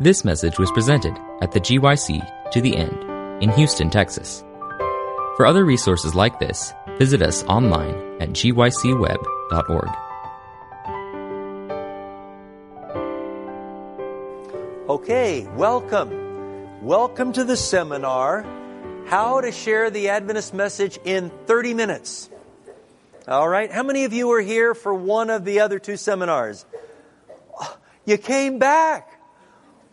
This message was presented at the GYC to the End in Houston, Texas. For other resources like this, visit us online at gycweb.org. Okay, welcome. Welcome to the seminar, How to Share the Adventist Message in 30 Minutes. All right, how many of you were here for one of the other two seminars? You came back.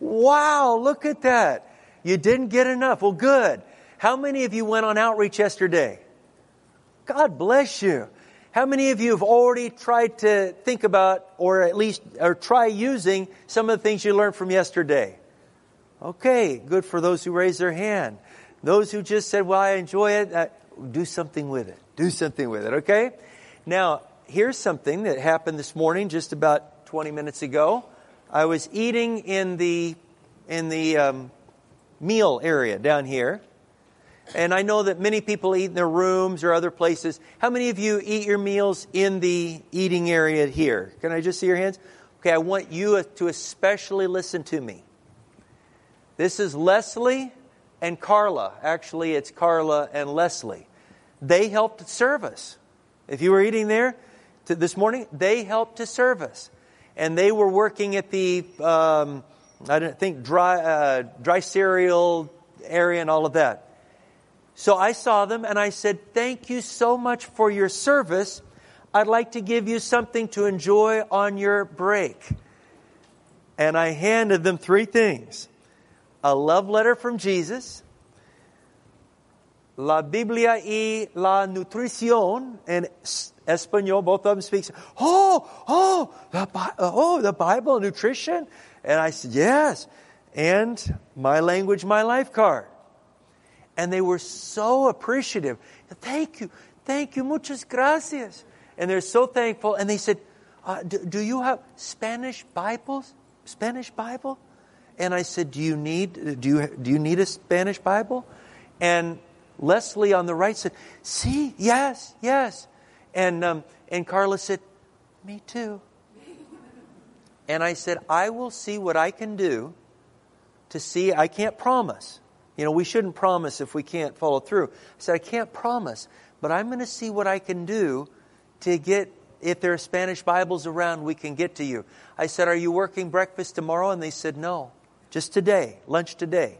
Wow, look at that. You didn't get enough. Well, good. How many of you went on outreach yesterday? God bless you. How many of you have already tried to think about or at least or try using some of the things you learned from yesterday? Okay, good for those who raised their hand. Those who just said, "Well, I enjoy it," uh, do something with it. Do something with it, okay? Now, here's something that happened this morning just about 20 minutes ago. I was eating in the in the um, meal area down here, and I know that many people eat in their rooms or other places. How many of you eat your meals in the eating area here? Can I just see your hands? Okay, I want you to especially listen to me. This is Leslie and Carla. Actually, it's Carla and Leslie. They helped to serve us. If you were eating there this morning, they helped to serve us. And they were working at the, um, I don't think, dry, uh, dry cereal area and all of that. So I saw them and I said, Thank you so much for your service. I'd like to give you something to enjoy on your break. And I handed them three things a love letter from Jesus, La Biblia y la Nutrición in Espanol, both of them speak. Oh, oh, the, oh, the Bible, nutrition? And I said, yes. And my language, my life card. And they were so appreciative. Thank you. Thank you. Muchas gracias. And they're so thankful. And they said, uh, do, do, you have Spanish Bibles? Spanish Bible? And I said, do you need, do you, do you need a Spanish Bible? And Leslie on the right said, see, yes, yes. And, um, and Carla said, me too. And I said, I will see what I can do to see. I can't promise. You know, we shouldn't promise if we can't follow through. I said, I can't promise, but I'm going to see what I can do to get, if there are Spanish Bibles around, we can get to you. I said, Are you working breakfast tomorrow? And they said, No, just today, lunch today.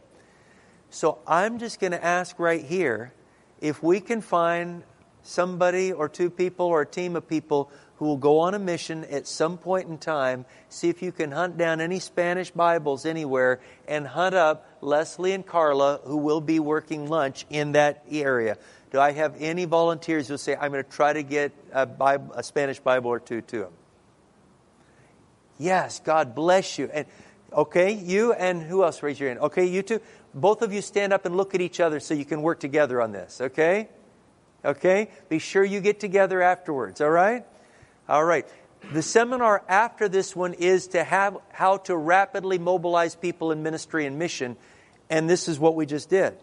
So I'm just going to ask right here if we can find somebody or two people or a team of people who will go on a mission at some point in time, see if you can hunt down any Spanish Bibles anywhere, and hunt up Leslie and Carla, who will be working lunch in that area. Do I have any volunteers who say, I'm going to try to get a, Bible, a Spanish Bible or two to them? Yes, God bless you. And okay, you and who else raise your hand? Okay, you two. Both of you stand up and look at each other so you can work together on this, okay? Okay? Be sure you get together afterwards, all right? All right. The seminar after this one is to have how to rapidly mobilize people in ministry and mission, and this is what we just did.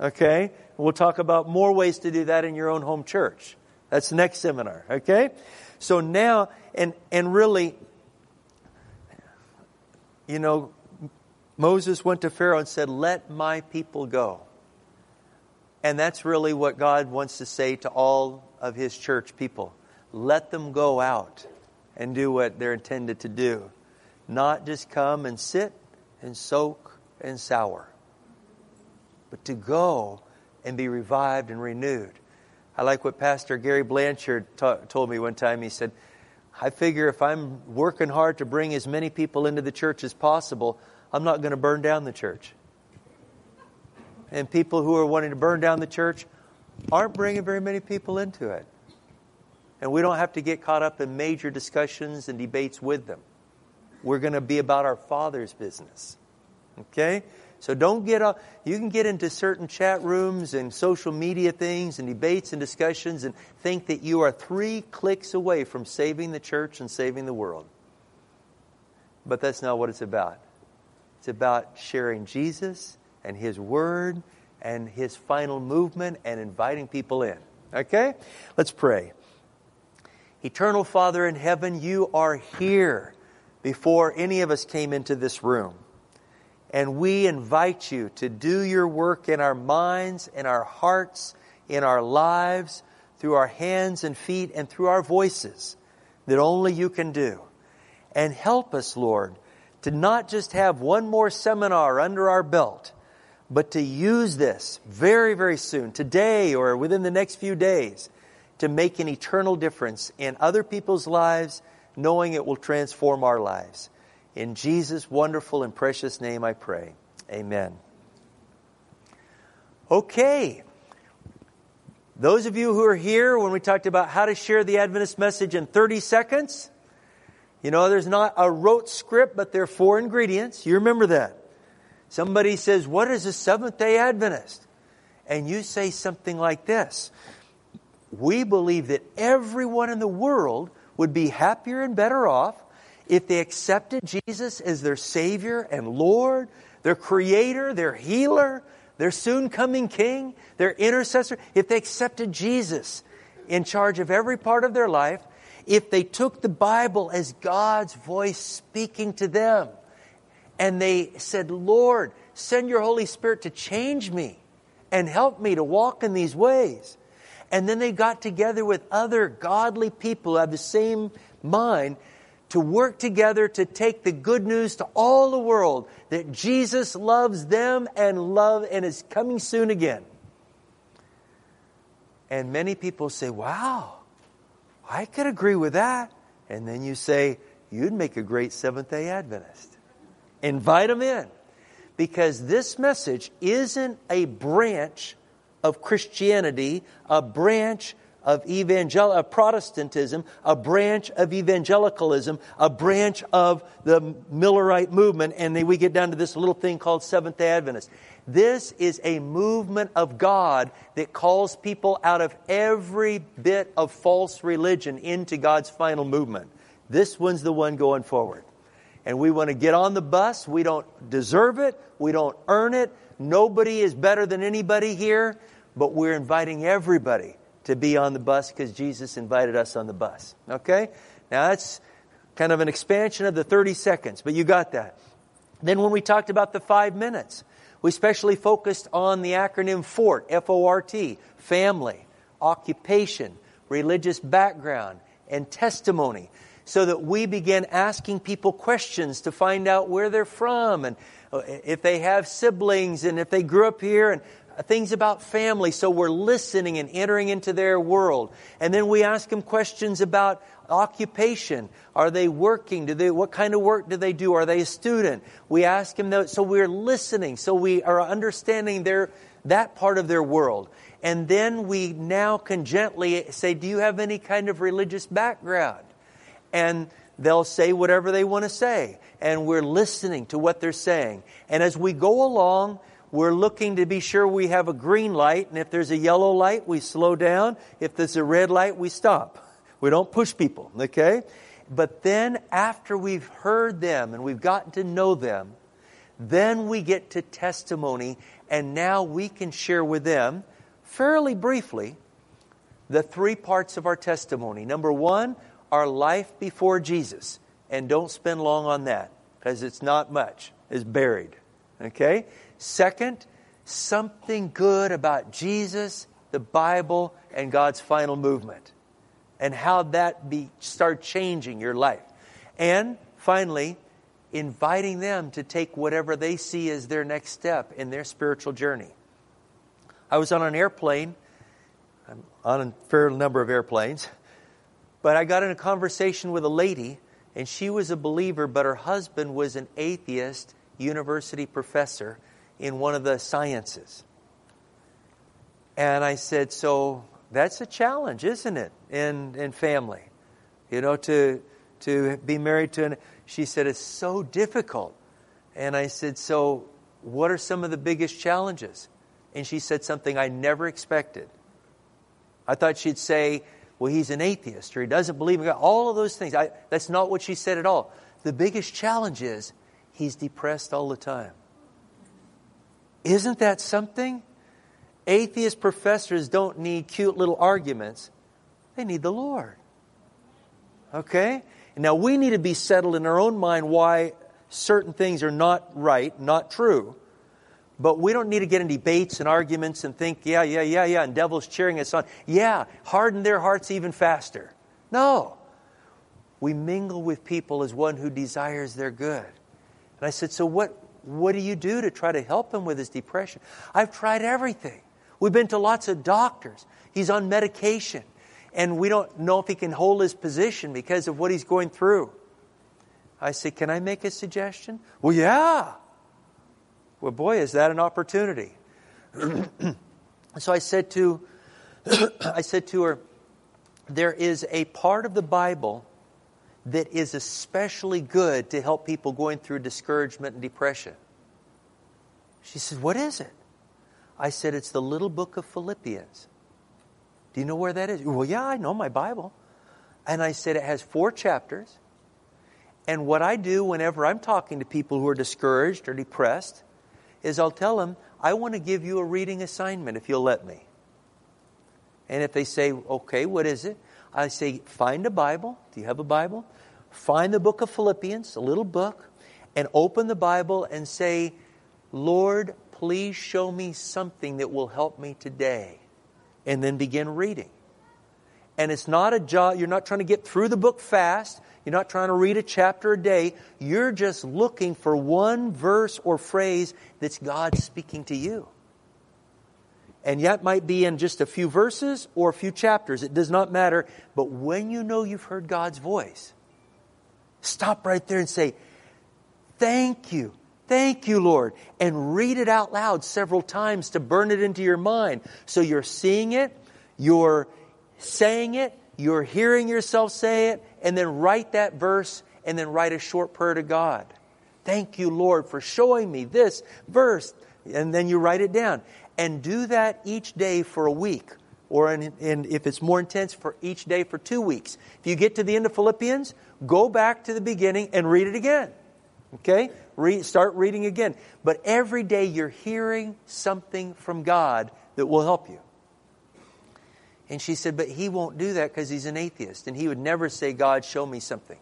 Okay? We'll talk about more ways to do that in your own home church. That's the next seminar, okay? So now, and, and really, you know, Moses went to Pharaoh and said, Let my people go. And that's really what God wants to say to all of his church people let them go out and do what they're intended to do. Not just come and sit and soak and sour, but to go and be revived and renewed. I like what Pastor Gary Blanchard told me one time. He said, I figure if I'm working hard to bring as many people into the church as possible, I'm not going to burn down the church. And people who are wanting to burn down the church aren't bringing very many people into it. And we don't have to get caught up in major discussions and debates with them. We're going to be about our Father's business. Okay? So don't get up. You can get into certain chat rooms and social media things and debates and discussions and think that you are three clicks away from saving the church and saving the world. But that's not what it's about. It's about sharing Jesus and His Word and His final movement and inviting people in. Okay? Let's pray. Eternal Father in heaven, you are here. before any of us came into this room. And we invite you to do your work in our minds, in our hearts, in our lives, through our hands and feet, and through our voices that only you can do. And help us, Lord, to not just have one more seminar under our belt, but to use this very, very soon, today or within the next few days, to make an eternal difference in other people's lives, knowing it will transform our lives. In Jesus' wonderful and precious name I pray. Amen. Okay. Those of you who are here when we talked about how to share the Adventist message in 30 seconds, you know, there's not a rote script, but there are four ingredients. You remember that. Somebody says, What is a Seventh day Adventist? And you say something like this We believe that everyone in the world would be happier and better off if they accepted Jesus as their Savior and Lord, their Creator, their Healer, their soon coming King, their intercessor, if they accepted Jesus in charge of every part of their life, if they took the Bible as God's voice speaking to them, and they said, Lord, send your Holy Spirit to change me and help me to walk in these ways. And then they got together with other godly people who have the same mind to work together to take the good news to all the world that Jesus loves them and love and is coming soon again. And many people say, "Wow, I could agree with that." And then you say, "You'd make a great Seventh-day Adventist." Invite them in. Because this message isn't a branch of Christianity, a branch of evangel of Protestantism, a branch of evangelicalism, a branch of the Millerite movement, and then we get down to this little thing called Seventh Day Adventist. This is a movement of God that calls people out of every bit of false religion into God's final movement. This one's the one going forward. And we want to get on the bus. We don't deserve it. We don't earn it. Nobody is better than anybody here, but we're inviting everybody to be on the bus because Jesus invited us on the bus. Okay? Now that's kind of an expansion of the 30 seconds, but you got that. Then when we talked about the five minutes, we especially focused on the acronym FORT, F-O-R-T, family, occupation, religious background, and testimony, so that we began asking people questions to find out where they're from and uh, if they have siblings and if they grew up here and things about family, so we're listening and entering into their world. And then we ask them questions about occupation. Are they working? Do they, what kind of work do they do? Are they a student? We ask them, that, so we're listening, so we are understanding their, that part of their world. And then we now can gently say, do you have any kind of religious background? And they'll say whatever they want to say. And we're listening to what they're saying. And as we go along, we're looking to be sure we have a green light, and if there's a yellow light, we slow down. If there's a red light, we stop. We don't push people, okay? But then, after we've heard them and we've gotten to know them, then we get to testimony, and now we can share with them, fairly briefly, the three parts of our testimony. Number one, our life before Jesus. And don't spend long on that, because it's not much, it's buried. Okay? Second, something good about Jesus, the Bible, and God's final movement, and how that be start changing your life. And finally, inviting them to take whatever they see as their next step in their spiritual journey. I was on an airplane. I'm on a fair number of airplanes. But I got in a conversation with a lady, and she was a believer, but her husband was an atheist university professor in one of the sciences. And I said, So that's a challenge, isn't it, in, in family? You know, to, to be married to an. She said, It's so difficult. And I said, So what are some of the biggest challenges? And she said something I never expected. I thought she'd say, well, he's an atheist or he doesn't believe in God. All of those things. I, that's not what she said at all. The biggest challenge is he's depressed all the time. Isn't that something? Atheist professors don't need cute little arguments, they need the Lord. Okay? Now, we need to be settled in our own mind why certain things are not right, not true. But we don't need to get in debates and arguments and think, yeah, yeah, yeah, yeah, and devil's cheering us on. Yeah, harden their hearts even faster. No. We mingle with people as one who desires their good. And I said, so what, what do you do to try to help him with his depression? I've tried everything. We've been to lots of doctors. He's on medication and we don't know if he can hold his position because of what he's going through. I said, Can I make a suggestion? Well, yeah. Well, boy, is that an opportunity. so I said to I said to her, there is a part of the Bible that is especially good to help people going through discouragement and depression. She said, What is it? I said, It's the little book of Philippians. Do you know where that is? Well, yeah, I know my Bible. And I said, it has four chapters. And what I do whenever I'm talking to people who are discouraged or depressed is I'll tell them, I want to give you a reading assignment if you'll let me. And if they say, okay, what is it? I say, find a Bible. Do you have a Bible? Find the book of Philippians, a little book, and open the Bible and say, Lord, please show me something that will help me today and then begin reading. And it's not a job, you're not trying to get through the book fast. You're not trying to read a chapter a day. You're just looking for one verse or phrase that's God speaking to you. And yet might be in just a few verses or a few chapters. It does not matter. But when you know you've heard God's voice, stop right there and say, Thank you. Thank you, Lord. And read it out loud several times to burn it into your mind. So you're seeing it, you're saying it, you're hearing yourself say it, and then write that verse and then write a short prayer to God. Thank you, Lord, for showing me this verse. And then you write it down. And do that each day for a week. Or in, in, if it's more intense, for each day for two weeks. If you get to the end of Philippians, go back to the beginning and read it again. Okay? Start reading again. But every day you're hearing something from God that will help you. And she said, But he won't do that because he's an atheist. And he would never say, God, show me something.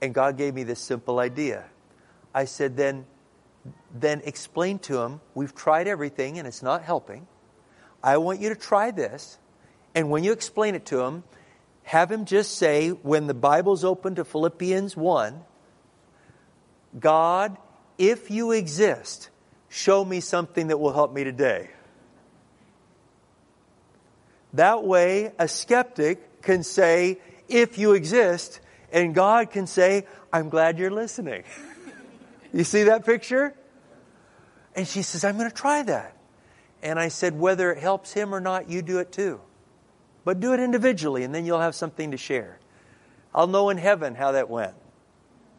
And God gave me this simple idea. I said, Then, then explain to him, we've tried everything and it's not helping. I want you to try this. And when you explain it to him, have him just say, when the Bible's open to Philippians 1, God, if you exist, show me something that will help me today. That way, a skeptic can say, if you exist, and God can say, I'm glad you're listening. you see that picture? And she says, I'm going to try that. And I said, whether it helps him or not, you do it too. But do it individually, and then you'll have something to share. I'll know in heaven how that went.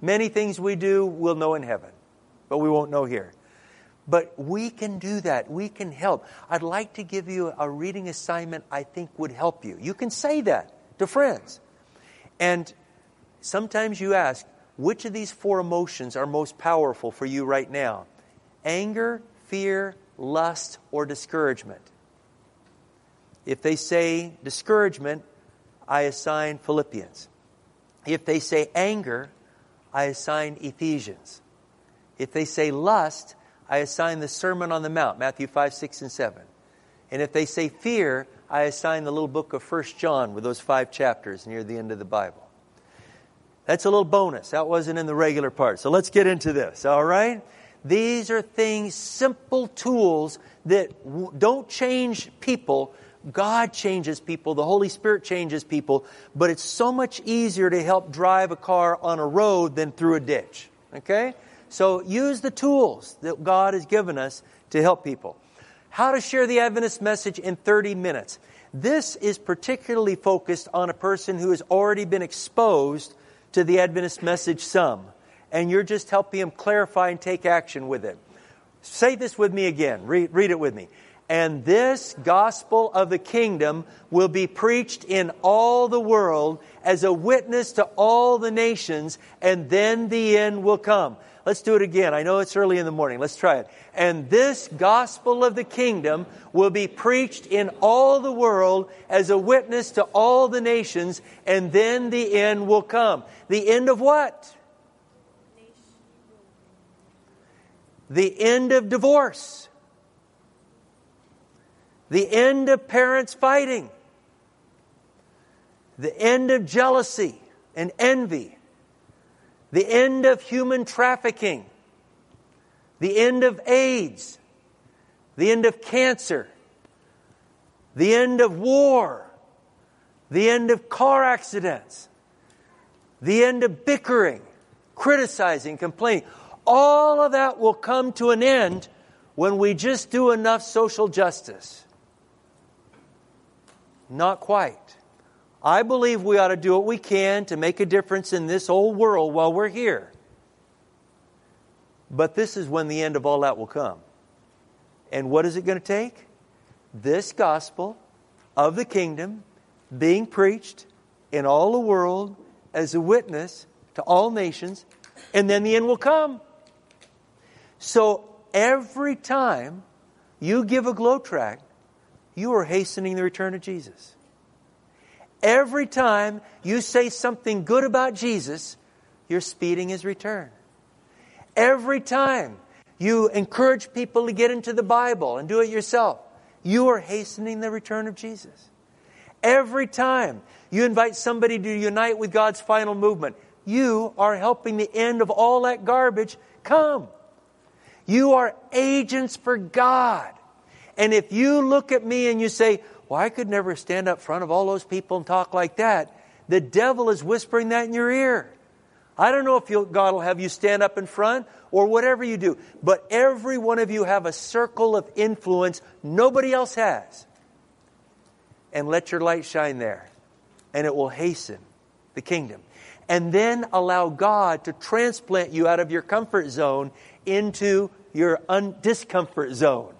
Many things we do, we'll know in heaven, but we won't know here. But we can do that. We can help. I'd like to give you a reading assignment I think would help you. You can say that to friends. And sometimes you ask, which of these four emotions are most powerful for you right now? Anger, fear, lust, or discouragement? If they say discouragement, I assign Philippians. If they say anger, I assign Ephesians. If they say lust, I assign the Sermon on the Mount, Matthew 5, 6, and 7. And if they say fear, I assign the little book of First John with those five chapters near the end of the Bible. That's a little bonus. That wasn't in the regular part. So let's get into this, all right? These are things, simple tools that don't change people, God changes people, the Holy Spirit changes people, but it's so much easier to help drive a car on a road than through a ditch. Okay? So use the tools that God has given us to help people. How to share the Adventist message in 30 minutes. This is particularly focused on a person who has already been exposed to the Adventist message some, and you're just helping him clarify and take action with it. Say this with me again. Read, read it with me. And this gospel of the kingdom will be preached in all the world as a witness to all the nations, and then the end will come. Let's do it again. I know it's early in the morning. Let's try it. And this gospel of the kingdom will be preached in all the world as a witness to all the nations, and then the end will come. The end of what? The end of divorce. The end of parents fighting. The end of jealousy and envy the end of human trafficking, the end of AIDS, the end of cancer, the end of war, the end of car accidents, the end of bickering, criticizing, complaining. All of that will come to an end when we just do enough social justice. Not quite. I believe we ought to do what we can to make a difference in this old world while we're here. But this is when the end of all that will come. And what is it going to take? This gospel of the kingdom being preached in all the world as a witness to all nations, and then the end will come. So every time you give a glow tract, you are hastening the return of Jesus. Every time you say something good about Jesus, you're speeding his return. Every time you encourage people to get into the Bible and do it yourself, you are hastening the return of Jesus. Every time you invite somebody to unite with God's final movement, you are helping the end of all that garbage come. You are agents for God. And if you look at me and you say, well, I could never stand up front of all those people and talk like that. The devil is whispering that in your ear. I don't know if God will have you stand up in front or whatever you do, but every one of you have a circle of influence nobody else has. And let your light shine there, and it will hasten the kingdom. And then allow God to transplant you out of your comfort zone into your un- discomfort zone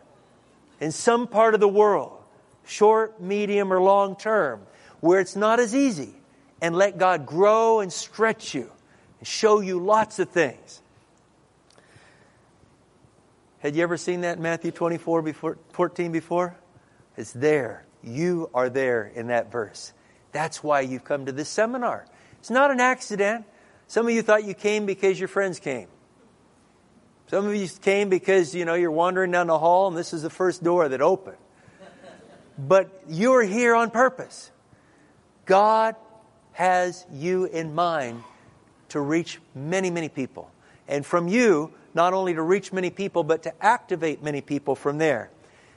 in some part of the world short, medium, or long term, where it's not as easy, and let God grow and stretch you and show you lots of things. Had you ever seen that in Matthew 24 before, 14 before? It's there. You are there in that verse. That's why you've come to this seminar. It's not an accident. Some of you thought you came because your friends came. Some of you came because, you know, you're wandering down the hall and this is the first door that opened but you're here on purpose. God has you in mind to reach many, many people. And from you, not only to reach many people, but to activate many people from there.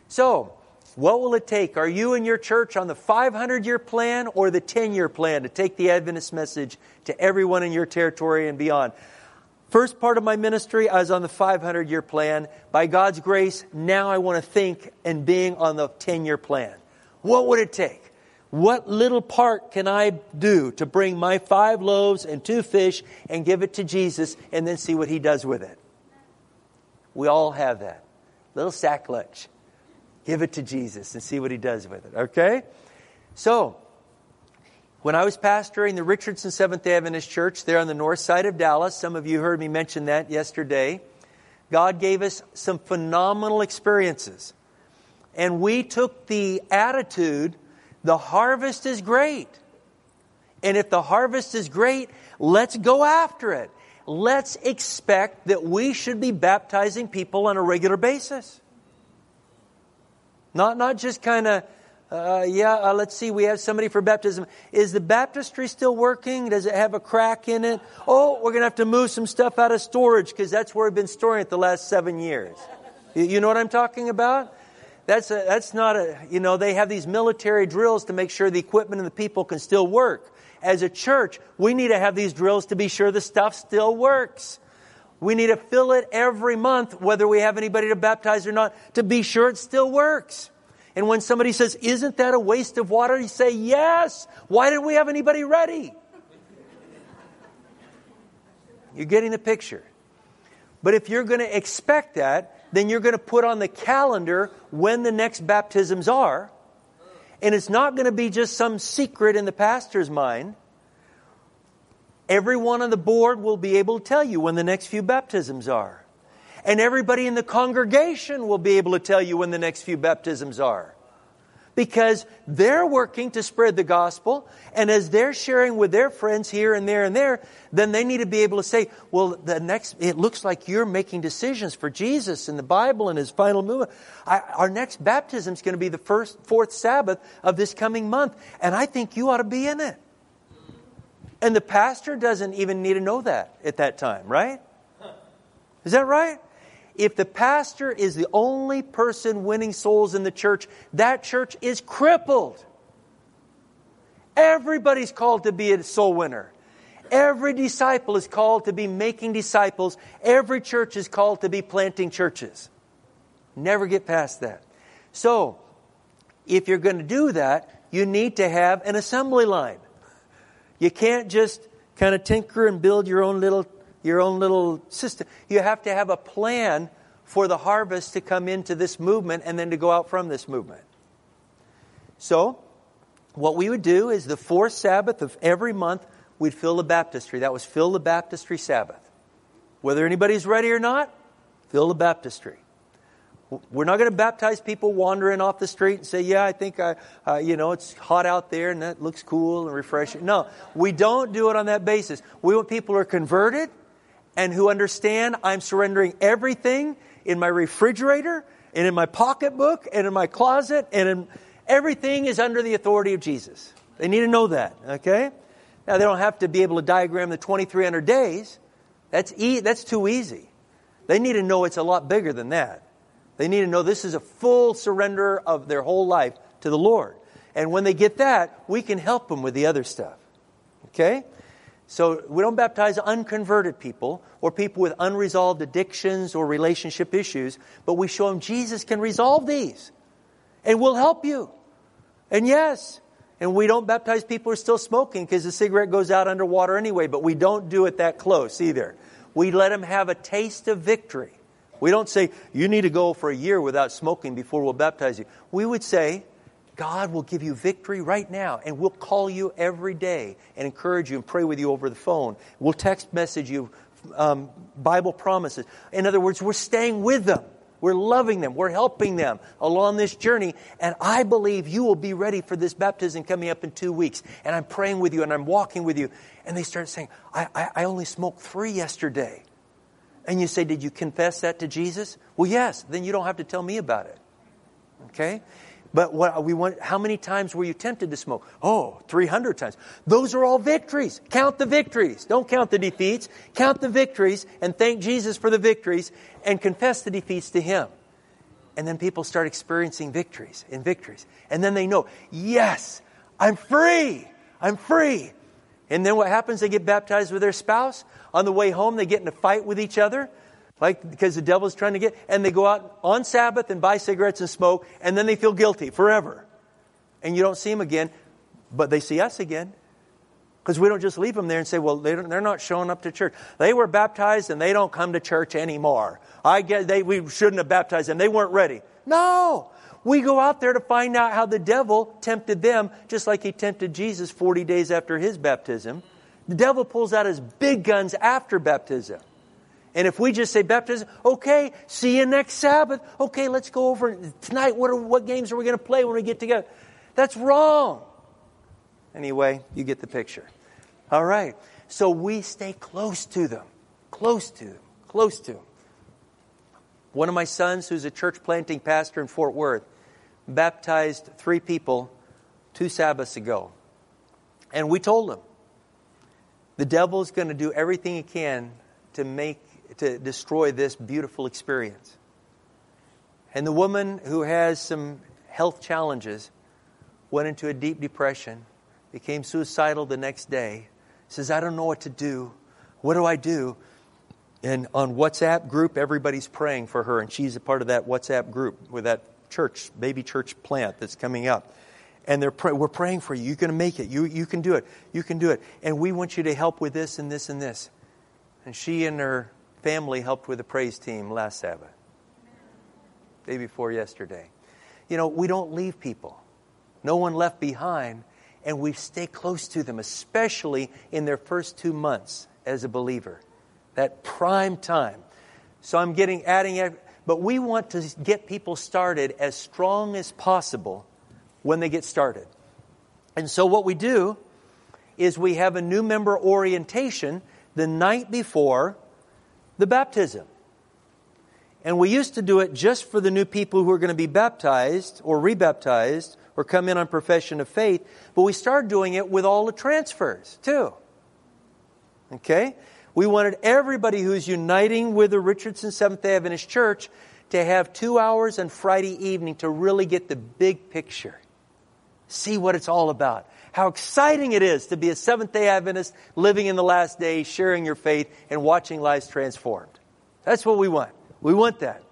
So, what will it take? Are you and your church on the 500 year plan or the 10 year plan to take the Adventist message to everyone in your territory and beyond? First part of my ministry, I was on the 500 year plan. By God's grace, now I want to think and being on the 10 year plan. What would it take? What little part can I do to bring my five loaves and two fish and give it to Jesus and then see what he does with it? We all have that. Little sack lunch. Give it to Jesus and see what he does with it. Okay? So, when I was pastoring the Richardson Seventh day Adventist Church there on the north side of Dallas, some of you heard me mention that yesterday, God gave us some phenomenal experiences. And we took the attitude the harvest is great. And if the harvest is great, let's go after it. Let's expect that we should be baptizing people on a regular basis. Not, not just kind of uh, yeah, uh, let's see, we have somebody for baptism. Is the baptistry still working? Does it have a crack in it? Oh, we're going to have to move some stuff out of storage because that's where we've been storing it the last seven years. You, you know what I'm talking about? That's, a, that's not a, you know, they have these military drills to make sure the equipment and the people can still work. As a church, we need to have these drills to be sure the stuff still works. We need to fill it every month, whether we have anybody to baptize or not, to be sure it still works. And when somebody says, Isn't that a waste of water? You say, Yes. Why didn't we have anybody ready? You're getting the picture. But if you're going to expect that, then you're going to put on the calendar when the next baptisms are. And it's not going to be just some secret in the pastor's mind. Everyone on the board will be able to tell you when the next few baptisms are. And everybody in the congregation will be able to tell you when the next few baptisms are because they're working to spread the gospel. And as they're sharing with their friends here and there and there, then they need to be able to say, well, the next, it looks like you're making decisions for Jesus and the Bible and his final movement. I, our next baptism is going to be the first, fourth Sabbath of this coming month. And I think you ought to be in it. And the pastor doesn't even need to know that at that time, right? Is that right? If the pastor is the only person winning souls in the church, that church is crippled. Everybody's called to be a soul winner. Every disciple is called to be making disciples. Every church is called to be planting churches. Never get past that. So, if you're going to do that, you need to have an assembly line. You can't just kind of tinker and build your own little your own little system. You have to have a plan for the harvest to come into this movement and then to go out from this movement. So, what we would do is the fourth Sabbath of every month, we'd fill the baptistry. That was fill the baptistry Sabbath. Whether anybody's ready or not, fill the baptistry. We're not going to baptize people wandering off the street and say, "Yeah, I think I, uh, you know, it's hot out there and that looks cool and refreshing." No, we don't do it on that basis. We want people who are converted and who understand I'm surrendering everything in my refrigerator and in my pocketbook and in my closet and in everything is under the authority of Jesus. They need to know that, okay? Now they don't have to be able to diagram the 2300 days. That's e- that's too easy. They need to know it's a lot bigger than that. They need to know this is a full surrender of their whole life to the Lord. And when they get that, we can help them with the other stuff. Okay? So we don't baptize unconverted people or people with unresolved addictions or relationship issues, but we show them Jesus can resolve these and we'll help you. And yes, and we don't baptize people who are still smoking because the cigarette goes out underwater anyway, but we don't do it that close either. We let them have a taste of victory. We don't say, you need to go for a year without smoking before we'll baptize you. We would say, God will give you victory right now, and we'll call you every day and encourage you and pray with you over the phone. We'll text message you um, Bible promises. In other words, we're staying with them. We're loving them. We're helping them along this journey. And I believe you will be ready for this baptism coming up in two weeks. And I'm praying with you and I'm walking with you. And they start saying, I, I, I only smoked three yesterday. And you say, Did you confess that to Jesus? Well, yes. Then you don't have to tell me about it. Okay? But what we want, how many times were you tempted to smoke? Oh, 300 times. Those are all victories. Count the victories. Don't count the defeats. Count the victories and thank Jesus for the victories and confess the defeats to Him. And then people start experiencing victories and victories. And then they know, yes, I'm free. I'm free. And then what happens? They get baptized with their spouse. On the way home, they get in a fight with each other like because the devil's trying to get and they go out on sabbath and buy cigarettes and smoke and then they feel guilty forever. And you don't see them again but they see us again. Because we don't just leave them there and say well they are not showing up to church. They were baptized and they don't come to church anymore. I guess they we shouldn't have baptized them. They weren't ready. No! We go out there to find out how the devil tempted them just like he tempted jesus 40 days after his baptism. The devil pulls out his big guns after baptism and if we just say baptism, okay, see you next Sabbath. Okay, let's go over tonight. What, are, what games are we going to play when we get together? That's wrong. Anyway, you get the picture. All right. So we stay close to them, close to them, close to them. One of my sons, who's a church planting pastor in Fort Worth, baptized three people two Sabbaths ago. And we told him the devil's going to do everything he can to make to destroy this beautiful experience. And the woman who has some health challenges went into a deep depression, became suicidal the next day, says, I don't know what to do. What do I do? And on WhatsApp group, everybody's praying for her, and she's a part of that WhatsApp group with that church, baby church plant that's coming up. And they're pray- we're praying for you. You're going to make it. You, you can do it. You can do it. And we want you to help with this and this and this. And she and her family helped with the praise team last Sabbath. day before yesterday. You know, we don't leave people. No one left behind, and we stay close to them, especially in their first two months as a believer. That prime time. So I'm getting adding but we want to get people started as strong as possible when they get started. And so what we do is we have a new member orientation the night before the baptism. And we used to do it just for the new people who are going to be baptized or rebaptized or come in on profession of faith, but we started doing it with all the transfers too. Okay? We wanted everybody who's uniting with the Richardson Seventh day Adventist Church to have two hours on Friday evening to really get the big picture. See what it's all about. How exciting it is to be a Seventh day Adventist living in the last days, sharing your faith, and watching lives transformed. That's what we want. We want that.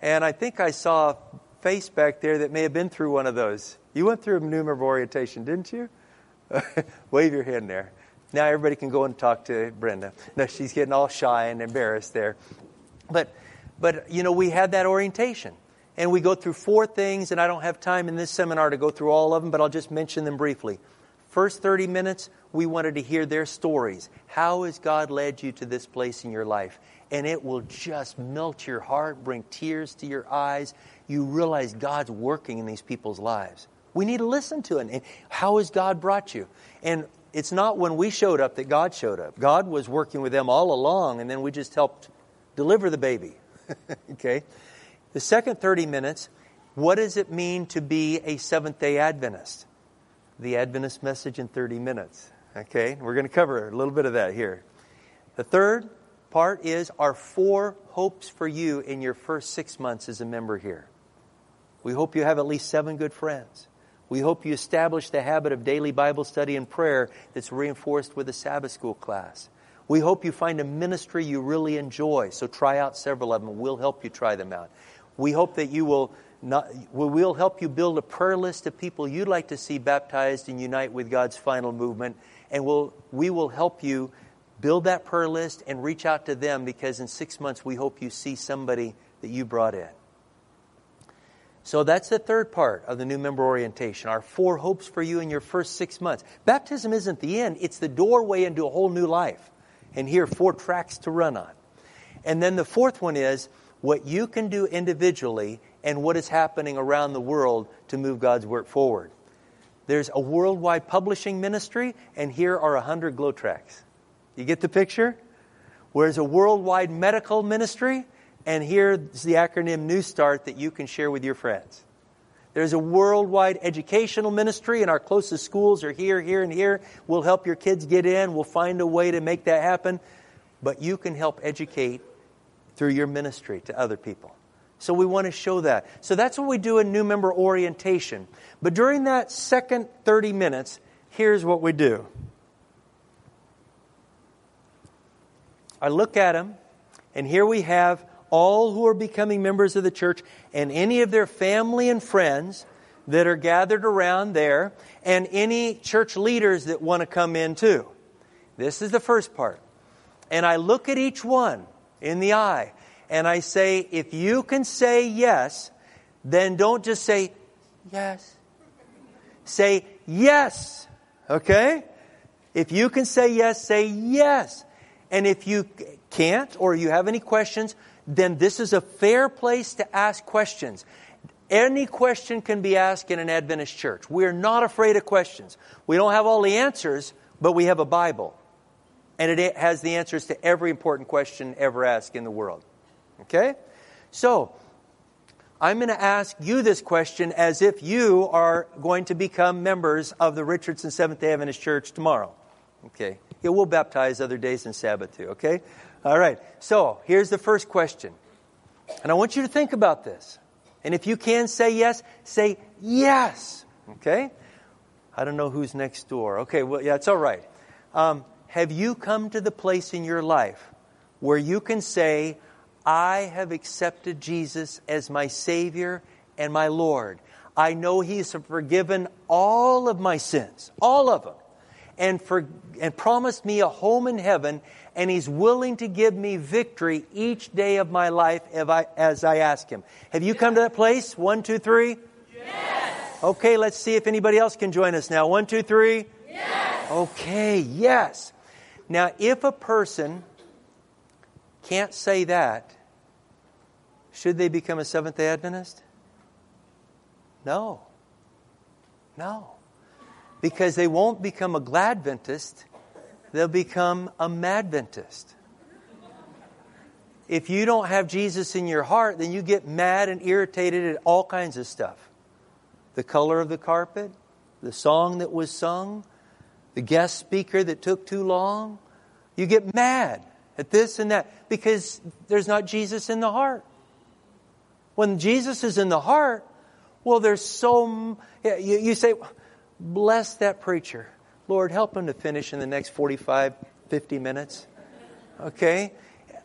And I think I saw a face back there that may have been through one of those. You went through a member orientation, didn't you? Wave your hand there. Now everybody can go and talk to Brenda. No, she's getting all shy and embarrassed there. But, but you know, we had that orientation. And we go through four things, and I don't have time in this seminar to go through all of them, but I'll just mention them briefly. First 30 minutes, we wanted to hear their stories. How has God led you to this place in your life? and it will just melt your heart, bring tears to your eyes. You realize God's working in these people's lives. We need to listen to it. And how has God brought you? And it's not when we showed up that God showed up. God was working with them all along, and then we just helped deliver the baby. okay? The second 30 minutes, what does it mean to be a Seventh day Adventist? The Adventist message in 30 minutes. Okay? We're going to cover a little bit of that here. The third, part is our four hopes for you in your first six months as a member here. We hope you have at least seven good friends. We hope you establish the habit of daily Bible study and prayer that's reinforced with a Sabbath school class. We hope you find a ministry you really enjoy, so try out several of them. We'll help you try them out. We hope that you will not, we'll help you build a prayer list of people you'd like to see baptized and unite with God's final movement, and we'll, we will help you build that prayer list and reach out to them because in six months we hope you see somebody that you brought in. So that's the third part of the new member orientation. Our four hopes for you in your first six months. Baptism isn't the end, it's the doorway into a whole new life. And here, four tracks to run on. And then the fourth one is what you can do individually and what is happening around the world to move God's work forward. There's a worldwide publishing ministry, and here are a hundred glow tracts. You get the picture? Where's a worldwide medical ministry, and here's the acronym NEWSTART that you can share with your friends. There's a worldwide educational ministry, and our closest schools are here, here, and here. We'll help your kids get in. We'll find a way to make that happen. But you can help educate through your ministry to other people. So we want to show that. So that's what we do in new member orientation. But during that second 30 minutes, here's what we do. I look at them, and here we have all who are becoming members of the church and any of their family and friends that are gathered around there, and any church leaders that want to come in too. This is the first part. And I look at each one in the eye, and I say, if you can say yes, then don't just say yes. Say yes. Okay? If you can say yes, say yes. And if you can't or you have any questions, then this is a fair place to ask questions. Any question can be asked in an Adventist church. We're not afraid of questions. We don't have all the answers, but we have a Bible. And it has the answers to every important question ever asked in the world. Okay? So, I'm going to ask you this question as if you are going to become members of the Richardson Seventh day Adventist Church tomorrow. Okay. Yeah, we'll baptize other days than Sabbath too, okay? All right. So here's the first question. And I want you to think about this. And if you can say yes, say yes. Okay? I don't know who's next door. Okay, well, yeah, it's all right. Um, have you come to the place in your life where you can say, I have accepted Jesus as my Savior and my Lord? I know He's forgiven all of my sins, all of them and, for, and promised me a home in heaven, and He's willing to give me victory each day of my life I, as I ask Him. Have you come to that place? One, two, three? Yes. Okay, let's see if anybody else can join us now. One, two, three? Yes. Okay, yes. Now, if a person can't say that, should they become a Seventh day Adventist? No. No. Because they won't become a Gladventist, they'll become a Madventist. If you don't have Jesus in your heart, then you get mad and irritated at all kinds of stuff. The color of the carpet, the song that was sung, the guest speaker that took too long. You get mad at this and that because there's not Jesus in the heart. When Jesus is in the heart, well, there's so, you, you say, bless that preacher. Lord, help him to finish in the next 45, 50 minutes. Okay?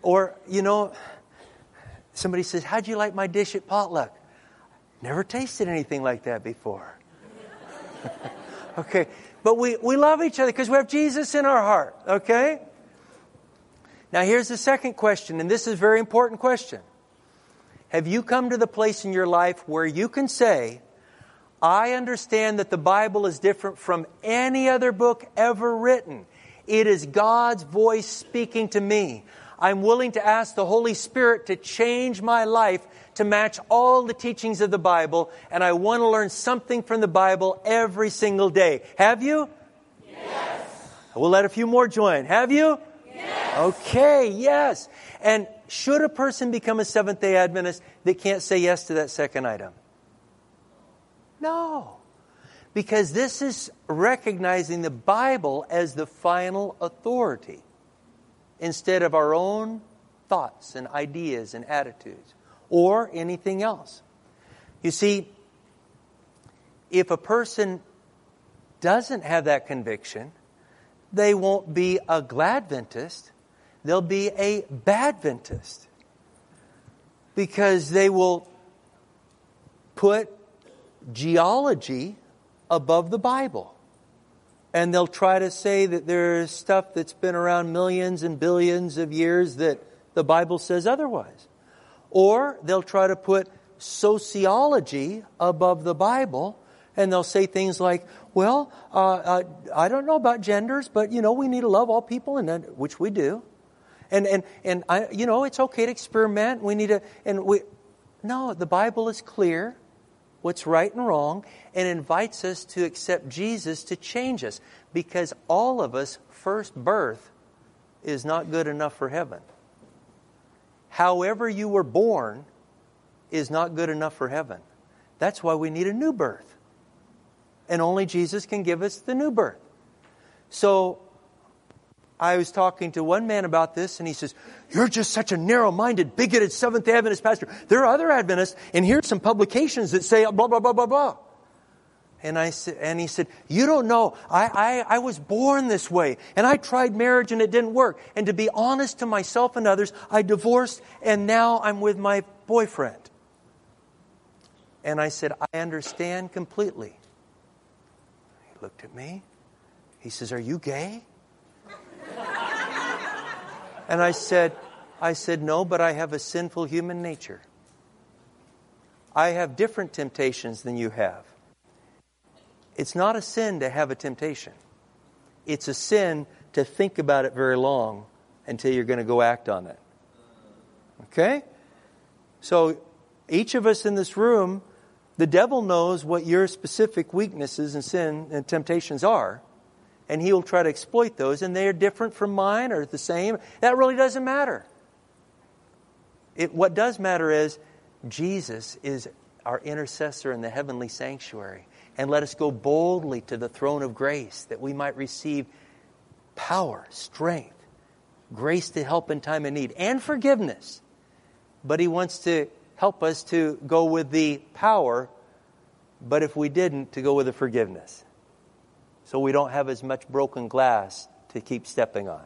Or, you know, somebody says, How'd you like my dish at potluck? Never tasted anything like that before. okay? But we, we love each other because we have Jesus in our heart. Okay? Now, here's the second question, and this is a very important question. Have you come to the place in your life where you can say, I understand that the Bible is different from any other book ever written? It is God's voice speaking to me. I'm willing to ask the Holy Spirit to change my life to match all the teachings of the Bible, and I want to learn something from the Bible every single day. Have you? Yes. We'll let a few more join. Have you? Yes. Okay, yes. And should a person become a Seventh day Adventist that can't say yes to that second item? No. Because this is recognizing the Bible as the final authority instead of our own thoughts and ideas and attitudes or anything else. You see, if a person doesn't have that conviction, they won't be a Gladventist, they'll be a Badventist. Because they will put geology above the Bible. And they'll try to say that there's stuff that's been around millions and billions of years that the Bible says otherwise. Or they'll try to put sociology above the Bible and they'll say things like, "Well, uh, uh, I don't know about genders, but you know we need to love all people, and then, which we do, and and and I, you know it's okay to experiment. We need to, and we, no, the Bible is clear, what's right and wrong, and invites us to accept Jesus to change us, because all of us first birth is not good enough for heaven. However you were born is not good enough for heaven. That's why we need a new birth and only Jesus can give us the new birth. So I was talking to one man about this, and he says, You're just such a narrow minded, bigoted Seventh day Adventist pastor. There are other Adventists, and here's some publications that say blah, blah, blah, blah, blah. And, I and he said, You don't know. I, I, I was born this way, and I tried marriage, and it didn't work. And to be honest to myself and others, I divorced, and now I'm with my boyfriend. And I said, I understand completely He looked at me. He says, Are you gay? And I said, I said, No, but I have a sinful human nature. I have different temptations than you have. It's not a sin to have a temptation. It's a sin to think about it very long until you're going to go act on it. Okay? So each of us in this room the devil knows what your specific weaknesses and sin and temptations are, and he will try to exploit those, and they are different from mine or the same. That really doesn't matter. It, what does matter is Jesus is our intercessor in the heavenly sanctuary. And let us go boldly to the throne of grace that we might receive power, strength, grace to help in time of need, and forgiveness. But he wants to help us to go with the power, but if we didn't, to go with the forgiveness. So we don't have as much broken glass to keep stepping on.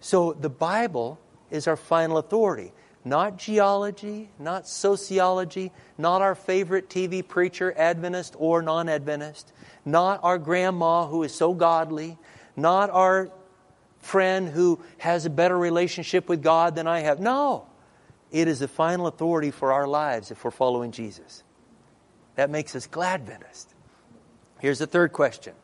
So the Bible is our final authority. not geology, not sociology, not our favorite TV preacher, Adventist or non Adventist, not our grandma who is so godly, not our friend who has a better relationship with God than I have. No. It is the final authority for our lives if we're following Jesus. That makes us Gladventist. Here's the third question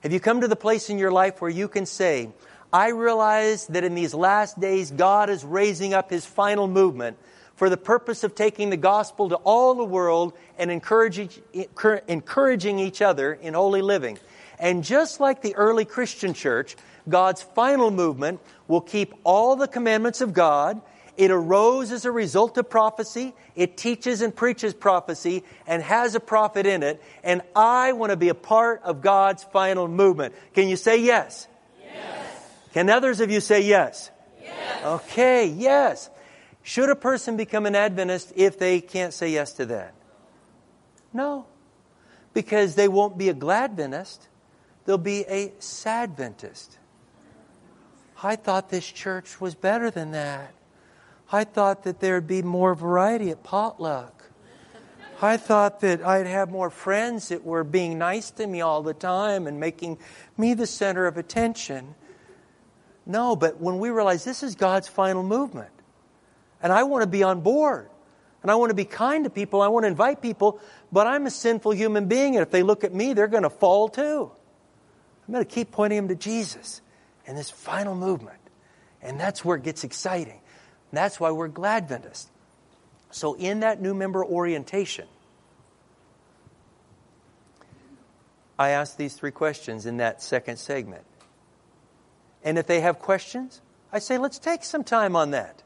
Have you come to the place in your life where you can say, I realize that in these last days, God is raising up His final movement for the purpose of taking the gospel to all the world and encouraging, each other in holy living. And just like the early Christian church, God's final movement will keep all the commandments of God. It arose as a result of prophecy. It teaches and preaches prophecy and has a prophet in it. And I want to be a part of God's final movement. Can you say yes? Yes. Can others of you say yes? Yes. Okay, yes. Should a person become an Adventist if they can't say yes to that? No. Because they won't be a Gladventist, they'll be a Sadventist. I thought this church was better than that. I thought that there'd be more variety at potluck. I thought that I'd have more friends that were being nice to me all the time and making me the center of attention. No, but when we realize this is God's final movement, and I want to be on board, and I want to be kind to people, I want to invite people, but I'm a sinful human being, and if they look at me, they're going to fall too. I'm going to keep pointing them to Jesus and this final movement. And that's where it gets exciting. That's why we're glad, Gladventists. So, in that new member orientation, I ask these three questions in that second segment. And if they have questions, I say, let's take some time on that.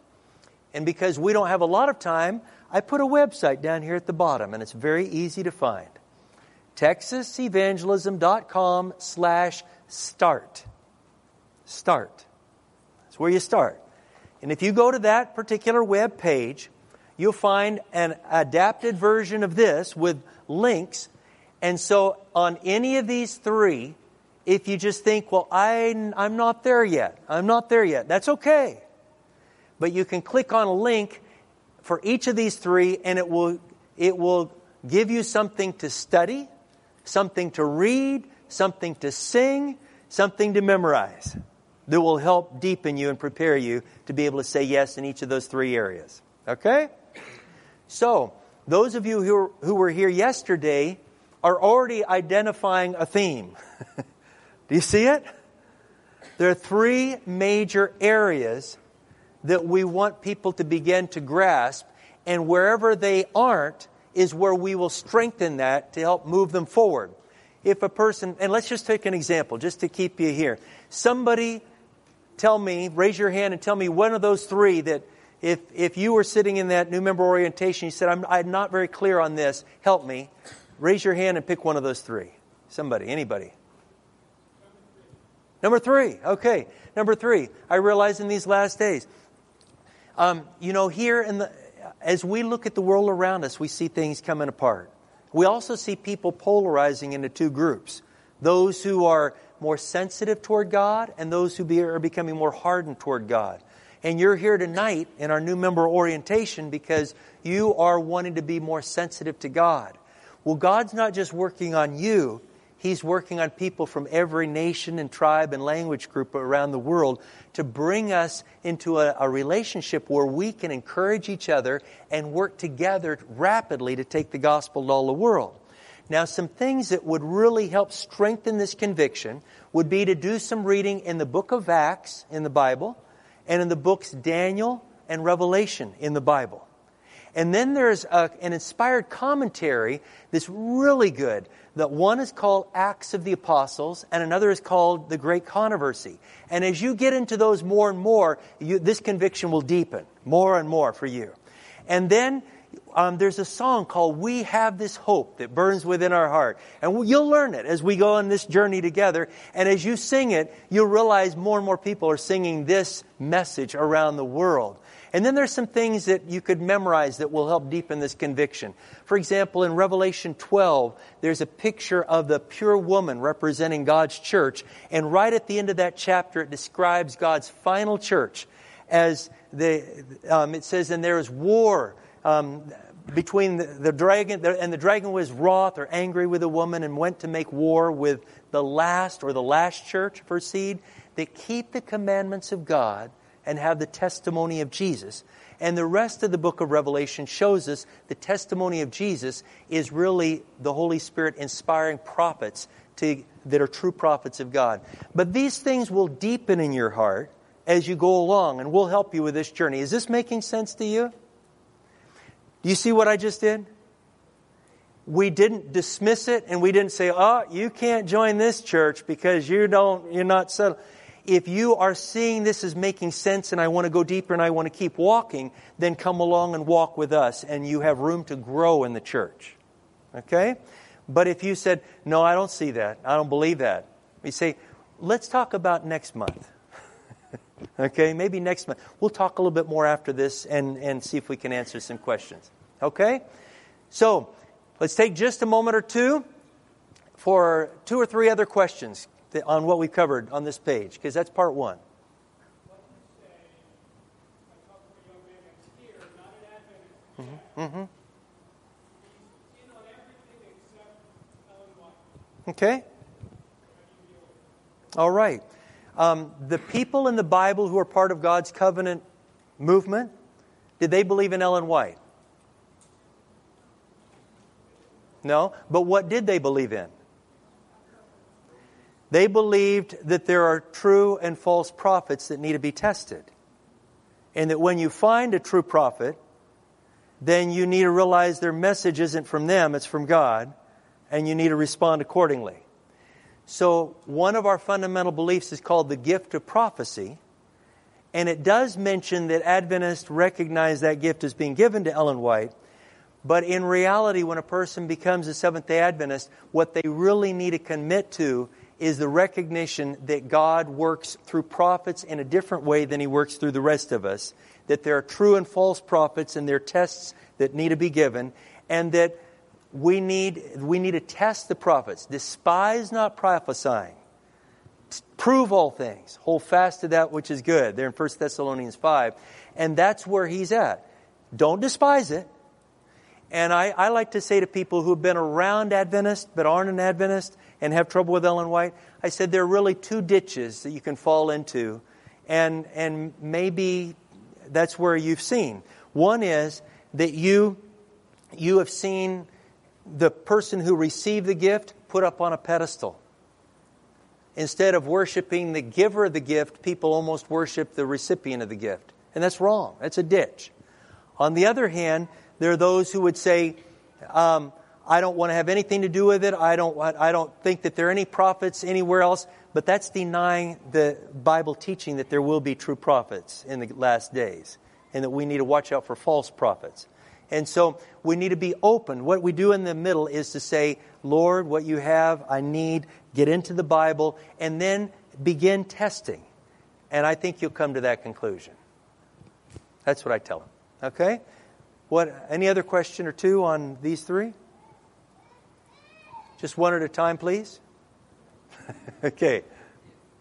And because we don't have a lot of time, I put a website down here at the bottom, and it's very easy to find. TexasEvangelism.com slash start. Start. That's where you start. And if you go to that particular web page, you'll find an adapted version of this with links. And so on any of these three, if you just think, well, I, I'm not there yet, I'm not there yet, that's okay. But you can click on a link for each of these three and it will, it will give you something to study, something to read, something to sing, something to memorize that will help deepen you and prepare you to be able to say yes in each of those three areas. Okay? So, those of you who, who were here yesterday are already identifying a theme. Do you see it? There are three major areas that we want people to begin to grasp, and wherever they aren't is where we will strengthen that to help move them forward. If a person, and let's just take an example just to keep you here. Somebody tell me, raise your hand and tell me one of those three that if, if you were sitting in that new member orientation, you said, I'm, I'm not very clear on this, help me. Raise your hand and pick one of those three. Somebody, anybody. Number three, okay. Number three, I realize in these last days, um, you know, here in the, as we look at the world around us, we see things coming apart. We also see people polarizing into two groups those who are more sensitive toward God and those who be, are becoming more hardened toward God. And you're here tonight in our new member orientation because you are wanting to be more sensitive to God. Well, God's not just working on you, He's working on people from every nation and tribe and language group around the world to bring us into a, a, relationship where we can encourage each other and work together rapidly to take the gospel to all the world. Now, some things that would really help strengthen this conviction would be to do some reading in the book of Acts in the Bible and in the books Daniel and Revelation in the Bible. And then there's a, an inspired commentary that's really good. That one is called Acts of the Apostles, and another is called The Great Controversy. And as you get into those more and more, you, this conviction will deepen more and more for you. And then um, there's a song called We Have This Hope that burns within our heart. And you'll learn it as we go on this journey together. And as you sing it, you'll realize more and more people are singing this message around the world. And then there's some things that you could memorize that will help deepen this conviction. For example, in Revelation 12, there's a picture of the pure woman representing God's church. And right at the end of that chapter, it describes God's final church as the, um, it says, and there is war um, between the, the dragon, the, and the dragon was wroth or angry with the woman and went to make war with the last or the last church for seed that keep the commandments of God and have the testimony of Jesus. And the rest of the book of Revelation shows us the testimony of Jesus is really the Holy Spirit inspiring prophets to, that are true prophets of God. But these things will deepen in your heart as you go along, and we'll help you with this journey. Is this making sense to you? Do you see what I just did? We didn't dismiss it and we didn't say, oh, you can't join this church because you don't, you're not settled if you are seeing this as making sense and I want to go deeper and I want to keep walking, then come along and walk with us and you have room to grow in the church. Okay? But if you said, no, I don't see that, I don't believe that, we say, let's talk about next month. Okay? Maybe next month. We'll talk a little bit more after this and, and see if we can answer some questions. Okay? So, let's take just a moment or two for two or three other questions on what we covered on this page, because that's part one. Mm-hmm. Mm-hmm. Okay. All right. Um, the people in the Bible who are part of God's covenant movement, did they believe in Ellen White? No. But what did they believe in? They believed that there are true and false prophets that need to be tested. And that when you find a true prophet, then you need to realize their message isn't from them, it's from God, and you need to respond accordingly. So, one of our fundamental beliefs is called the gift of prophecy. And it does mention that Adventists recognize that gift as being given to Ellen White. But in reality, when a person becomes a Seventh day Adventist, what they really need to commit to is the recognition that God works through prophets in a different way than he works through the rest of us, that there are true and false prophets and there are tests that need to be given, and that we need, we need to test the prophets. Despise not prophesying. Prove all things. Hold fast to that which is good. There in 1 Thessalonians 5. And that's where he's at. Don't despise it. And I, I like to say to people who have been around Adventist but aren't an Adventist, and have trouble with Ellen White? I said there are really two ditches that you can fall into, and, and maybe that's where you've seen. One is that you, you have seen the person who received the gift put up on a pedestal. Instead of worshiping the giver of the gift, people almost worship the recipient of the gift. And that's wrong. That's a ditch. On the other hand, there are those who would say, um, I don't want to have anything to do with it. I don't, I don't think that there are any prophets anywhere else. But that's denying the Bible teaching that there will be true prophets in the last days and that we need to watch out for false prophets. And so we need to be open. What we do in the middle is to say, Lord, what you have, I need, get into the Bible, and then begin testing. And I think you'll come to that conclusion. That's what I tell them. Okay? What, any other question or two on these three? Just one at a time, please. okay. If,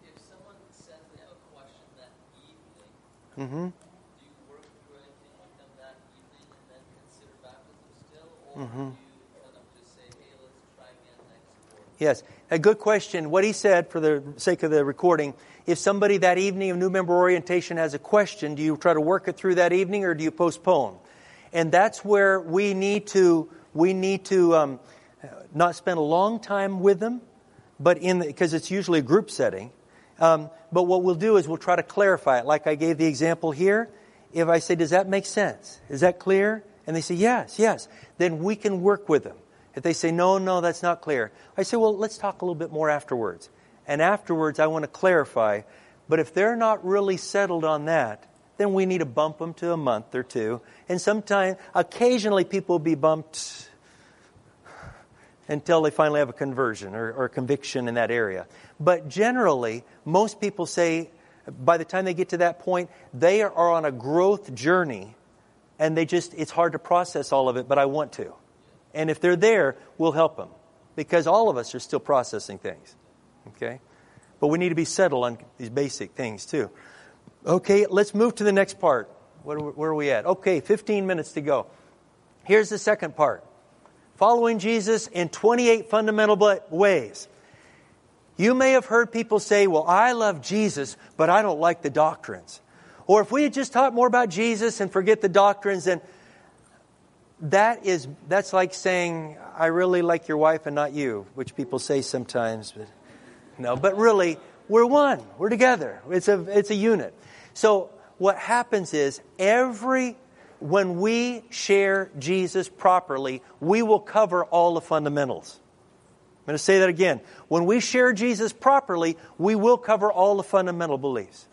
if, someone says they a question that evening, mm-hmm. do you work through anything with them that evening and then consider baptism still? Or mm-hmm. do you kind of just say, hey, let's try again next quarter? Yes. A good question. What he said, for the sake of the recording, if somebody that evening of new member orientation has a question, do you try to work it through that evening or do you postpone? And that's where we need to, we need to, um, not spend a long time with them, but in because it's usually a group setting. Um, but what we'll do is we'll try to clarify it. Like I gave the example here. If I say, "Does that make sense? Is that clear?" And they say, "Yes, yes," then we can work with them. If they say, "No, no, that's not clear," I say, "Well, let's talk a little bit more afterwards." And afterwards, I want to clarify. But if they're not really settled on that, then we need to bump them to a month or two. And sometimes, occasionally, people will be bumped until they finally have a conversion or, or a conviction in that area. But generally, most people say by the time they get to that point, they are on a growth journey and they just, it's hard to process all of it, but I want to. And if they're there, we'll help them because all of us are still processing things. Okay? But we need to be settled on these basic things too. Okay, let's move to the next part. Where, are we at? Okay, 15 minutes to go. Here's the second part following Jesus in 28 fundamental ways. You may have heard people say, Well, I love Jesus, but I don't like the doctrines. Or if we had just taught more about Jesus and forget the doctrines, then that is that's like saying, I really like your wife and not you, which people say sometimes. But no, but really, we're one. We're together. It's a it's a unit. So what happens is every when we share Jesus properly, we will cover all the fundamentals. I'm going to say that again. When we share Jesus properly, we will cover all the fundamental beliefs.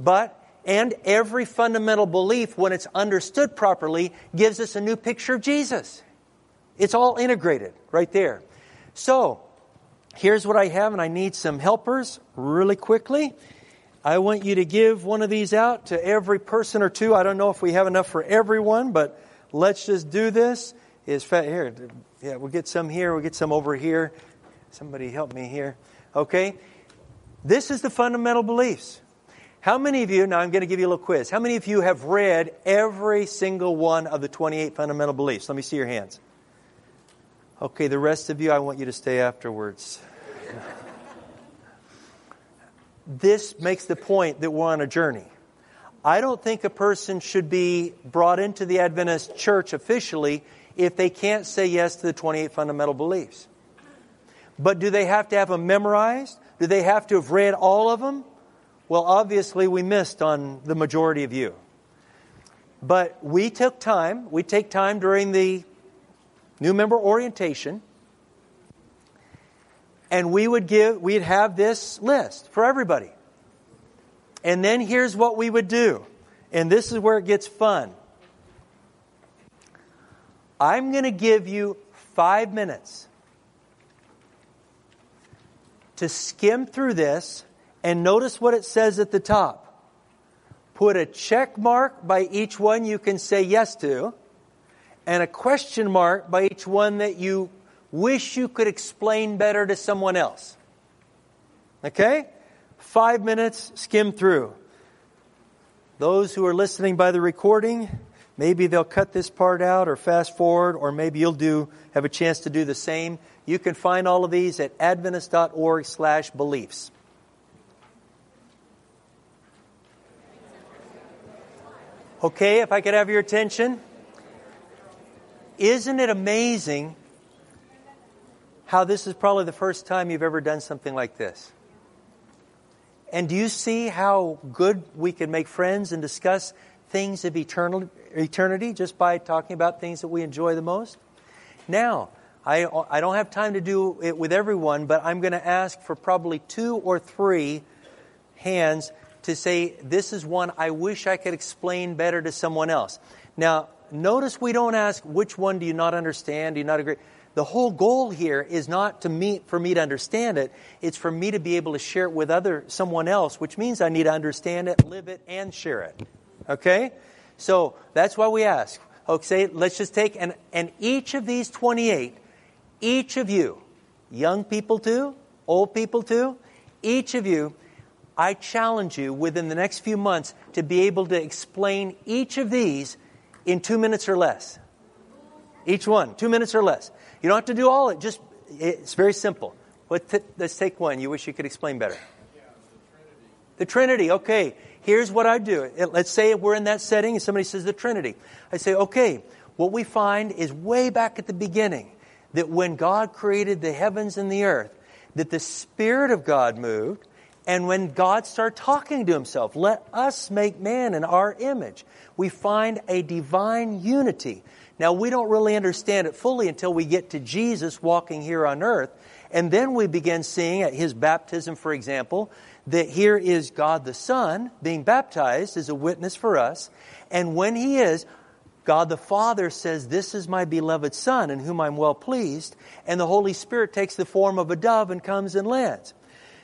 But, and every fundamental belief, when it's understood properly, gives us a new picture of Jesus. It's all integrated right there. So, here's what I have, and I need some helpers really quickly. I want you to give one of these out to every person or two. I don't know if we have enough for everyone, but let's just do this. Is here? Yeah, we'll get some here. We'll get some over here. Somebody help me here. Okay? This is the fundamental beliefs. How many of you, now I'm going to give you a little quiz. How many of you have read every single one of the 28 fundamental beliefs? Let me see your hands. Okay, the rest of you, I want you to stay afterwards. this makes the point that we're on a journey. I don't think a person should be brought into the Adventist church officially if they can't say yes to the 28 fundamental beliefs. But do they have to have them memorized? Do they have to have read all of them? Well, obviously, we missed on the majority of you. But we took time, we take time during the new member orientation, and we would give, we'd have this list for everybody. And then here's what we would do. And this is where it gets fun. I'm going to give you five minutes to skim through this and notice what it says at the top. Put a check mark by each one you can say yes to, and a question mark by each one that you wish you could explain better to someone else. Okay? Five minutes, skim through. Those who are listening by the recording, Maybe they'll cut this part out or fast forward, or maybe you'll do have a chance to do the same. You can find all of these at adventist.org slash beliefs. Okay, if I could have your attention. Isn't it amazing how this is probably the first time you've ever done something like this? And do you see how good we can make friends and discuss things of eternal, eternity just by talking about things that we enjoy the most? Now, I, I don't have time to do it with everyone, but I'm going to ask for probably two or three hands to say, This is one I wish I could explain better to someone else. Now, notice we don't ask, Which one do you not understand? Do you not agree? The whole goal here is not to meet for me to understand it. It's for me to be able to share it with other someone else, which means I need to understand it, live it, and share it. Okay? So that's why we ask. Okay, let's just take, and, and each of these 28, each of you, young people too, old people too, each of you, I challenge you within the next few months to be able to explain each of these in two minutes or less. Each one, two minutes or less. You don't have to do all it, just, it's very simple. Let's take one you wish you could explain better. the Trinity, okay here's what I do. Let's say we're in that setting and somebody says the Trinity. I say, okay, what we find is way back at the beginning that when God created the heavens and the earth, that the Spirit of God moved, and when God started talking to himself, let us make man in our image, we find a divine unity. Now, we don't really understand it fully until we get to Jesus walking here on earth. And then we begin seeing at his baptism, for example, that here is God the Son being baptized as a witness for us. And when he is, God the Father says, This is my beloved Son in whom I'm well pleased. And the Holy Spirit takes the form of a dove and comes and lands.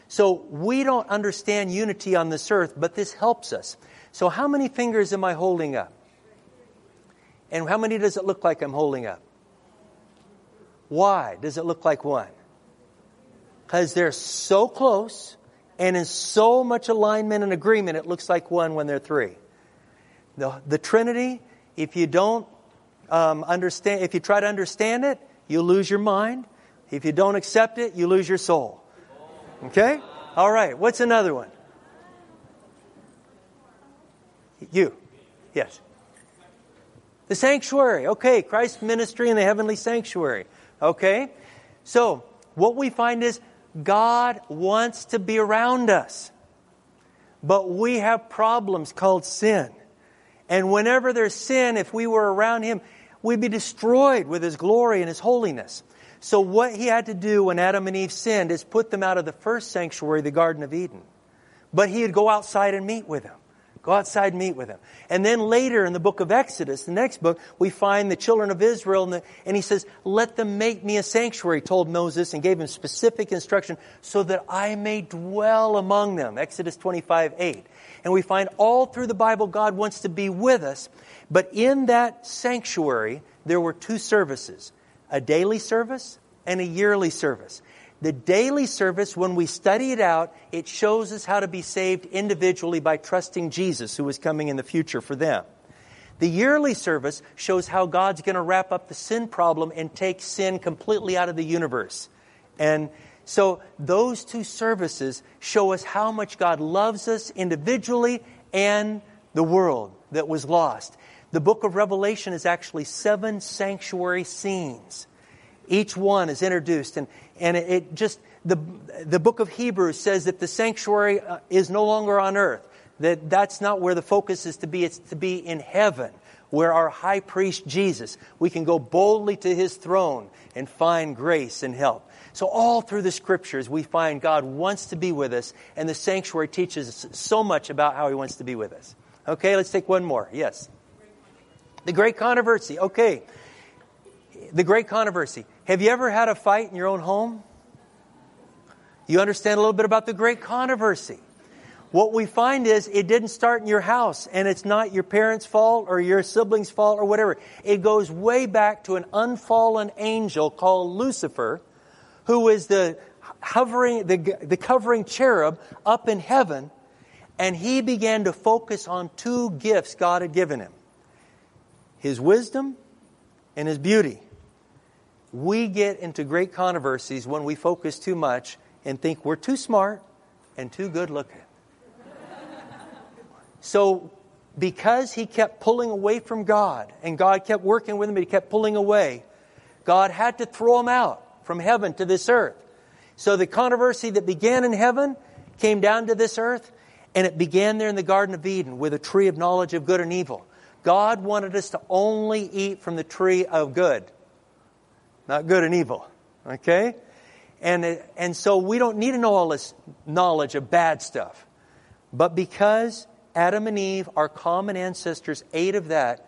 So we don't understand unity on this earth, but this helps us. So, how many fingers am I holding up? And how many does it look like I'm holding up? Why does it look like one? Because they're so close and in so much alignment and agreement, it looks like one when they're three. The, the Trinity, if you don't um, understand, if you try to understand it, you lose your mind. If you don't accept it, you lose your soul. Okay? All right. What's another one? You. Yes. The sanctuary. Okay. Christ's ministry in the heavenly sanctuary. Okay? So, what we find is God wants to be around us. But we have problems called sin. And whenever there's sin, if we were around Him, we'd be destroyed with His glory and His holiness. So, what He had to do when Adam and Eve sinned is put them out of the first sanctuary, the Garden of Eden. But He would go outside and meet with them. Go outside and meet with them. And then later in the book of Exodus, the next book, we find the children of Israel, and, the, and, he says, Let them make me a sanctuary, told Moses, and gave him specific instruction, so that I may dwell among them. Exodus 25, 8. And we find all through the Bible, God wants to be with us. But in that sanctuary, there were two services a daily service and a yearly service. The daily service, when we study it out, it shows us how to be saved individually by trusting Jesus, who is coming in the future for them. The yearly service shows how God's going to wrap up the sin problem and take sin completely out of the universe. And so those two services show us how much God loves us individually and the world that was lost. The book of Revelation is actually seven sanctuary scenes. Each one is introduced, and, and it, it just, the, the book of Hebrews says that the sanctuary uh, is no longer on earth, that that's not where the focus is to be, it's to be in heaven, where our high priest Jesus, we can go boldly to his throne and find grace and help. So, all through the scriptures, we find God wants to be with us, and the sanctuary teaches us so much about how He wants to be with us. Okay, let's take one more. Yes. The great controversy. Okay. The great controversy. Have you ever had a fight in your own home? You understand a little bit about the great controversy. What we find is it didn't start in your house, and it's not your parents' fault or your siblings' fault or whatever. It goes way back to an unfallen angel called Lucifer, who is the hovering, the, the covering cherub up in heaven, and he began to focus on two gifts God had given him his wisdom and his beauty we get into great controversies when we focus too much and think we're too smart and too good looking. so, because he kept pulling away from God and God kept working with him, but he kept pulling away, God had to throw him out from heaven to this earth. So, the controversy that began in heaven came down to this earth, and it began there in the Garden of Eden with a tree of knowledge of good and evil. God wanted us to only eat from the tree of good not good and evil. Okay? And, and so we don't need to know all this knowledge of bad stuff. But because Adam and Eve, our common ancestors, ate of that,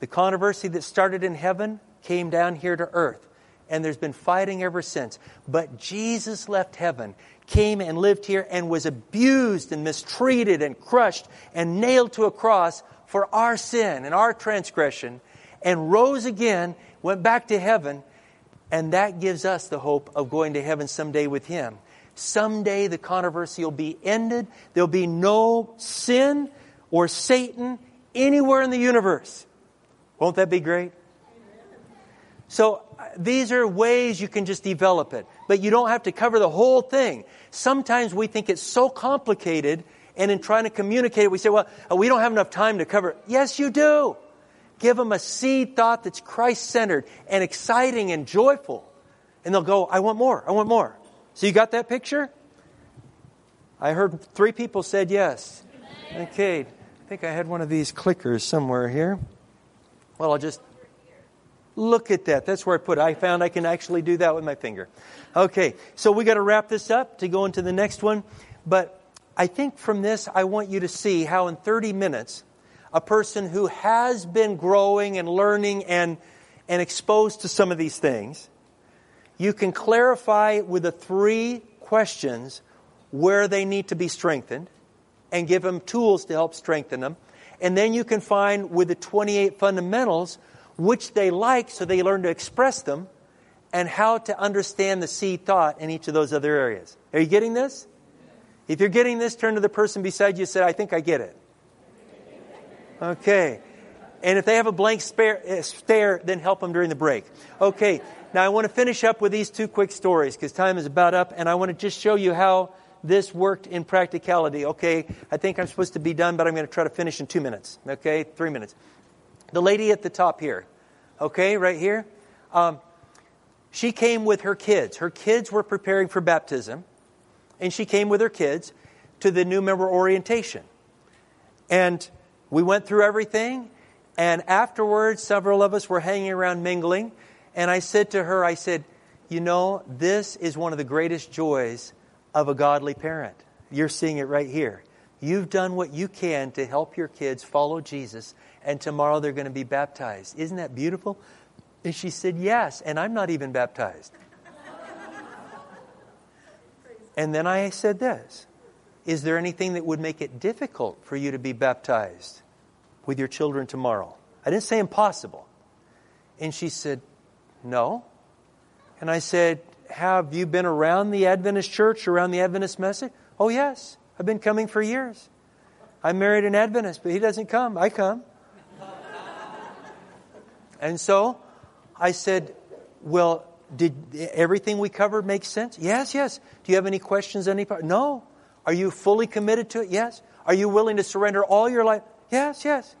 the controversy that started in heaven came down here to earth. And there's been fighting ever since. But Jesus left heaven, came and lived here, and was abused and mistreated and crushed and nailed to a cross for our sin and our transgression, and rose again, went back to heaven, and that gives us the hope of going to heaven someday with Him. Someday the controversy will be ended. There'll be no sin or Satan anywhere in the universe. Won't that be great? So uh, these are ways you can just develop it, but you don't have to cover the whole thing. Sometimes we think it's so complicated, and in trying to communicate it, we say, well, uh, we don't have enough time to cover. Yes, you do. Give them a seed thought that's Christ centered and exciting and joyful. And they'll go, I want more. I want more. So you got that picture? I heard three people said yes. Okay. I think I had one of these clickers somewhere here. Well, I'll just look at that. That's where I put it. I found I can actually do that with my finger. Okay. So we got to wrap this up to go into the next one. But I think from this, I want you to see how in 30 minutes, a person who has been growing and learning and, and exposed to some of these things, you can clarify with the three questions where they need to be strengthened and give them tools to help strengthen them. And then you can find with the 28 fundamentals which they like so they learn to express them and how to understand the seed thought in each of those other areas. Are you getting this? If you're getting this, turn to the person beside you and say, I think I get it. Okay. And if they have a blank spare, uh, stare, then help them during the break. Okay. Now I want to finish up with these two quick stories because time is about up and I want to just show you how this worked in practicality. Okay. I think I'm supposed to be done, but I'm going to try to finish in two minutes. Okay. Three minutes. The lady at the top here. Okay. Right here. Um, she came with her kids. Her kids were preparing for baptism and she came with her kids to the new member orientation. And we went through everything, and afterwards, several of us were hanging around mingling. And I said to her, I said, You know, this is one of the greatest joys of a godly parent. You're seeing it right here. You've done what you can to help your kids follow Jesus, and tomorrow they're going to be baptized. Isn't that beautiful? And she said, Yes, and I'm not even baptized. And then I said this Is there anything that would make it difficult for you to be baptized with your children tomorrow? I didn't say impossible. And she said, No. And I said, Have you been around the Adventist church, around the Adventist message? Oh, yes. I've been coming for years. I married an Adventist, but he doesn't come. I come. and so I said, Well, did everything we covered make sense? Yes, yes. Do you have any questions? Any part? No. Are you fully committed to it? Yes. Are you willing to surrender all your life? Yes, yes.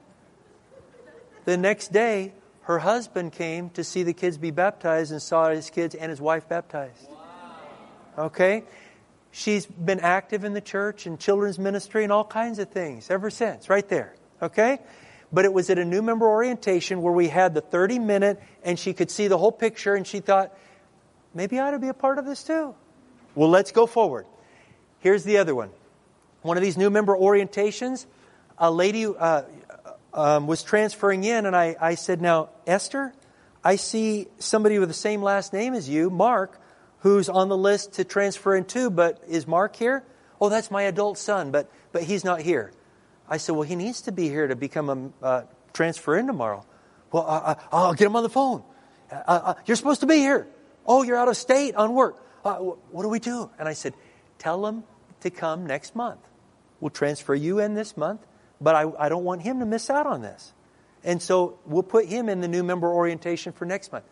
The next day, her husband came to see the kids be baptized and saw his kids and his wife baptized. Wow. Okay? She's been active in the church and children's ministry and all kinds of things ever since, right there. Okay? But it was at a new member orientation where we had the 30 minute and she could see the whole picture and she thought, maybe I ought to be a part of this too. Well, let's go forward. Here's the other one. One of these new member orientations, a lady uh, um, was transferring in, and I, I said, Now, Esther, I see somebody with the same last name as you, Mark, who's on the list to transfer in too, but is Mark here? Oh, that's my adult son, but, but he's not here. I said, Well, he needs to be here to become a uh, transfer in tomorrow. Well, uh, I'll get him on the phone. Uh, uh, you're supposed to be here. Oh, you're out of state on work. Uh, what do we do? And I said, Tell him to come next month. We'll transfer you in this month, but I, I don't want him to miss out on this. And so we'll put him in the new member orientation for next month.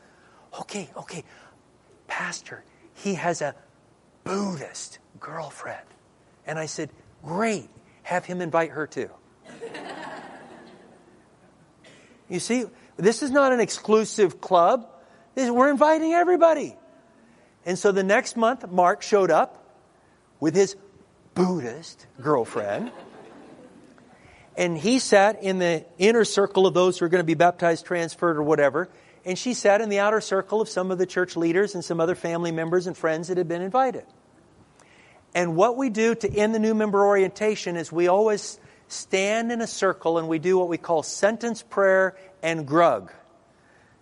Okay, okay. Pastor, he has a Buddhist girlfriend. And I said, Great have him invite her too. you see, this is not an exclusive club. We're inviting everybody. And so the next month, Mark showed up with his Buddhist girlfriend. And he sat in the inner circle of those who are going to be baptized, transferred, or whatever. And she sat in the outer circle of some of the church leaders and some other family members and friends that had been invited. And what we do to end the new member orientation is we always stand in a circle and we do what we call sentence prayer and grug.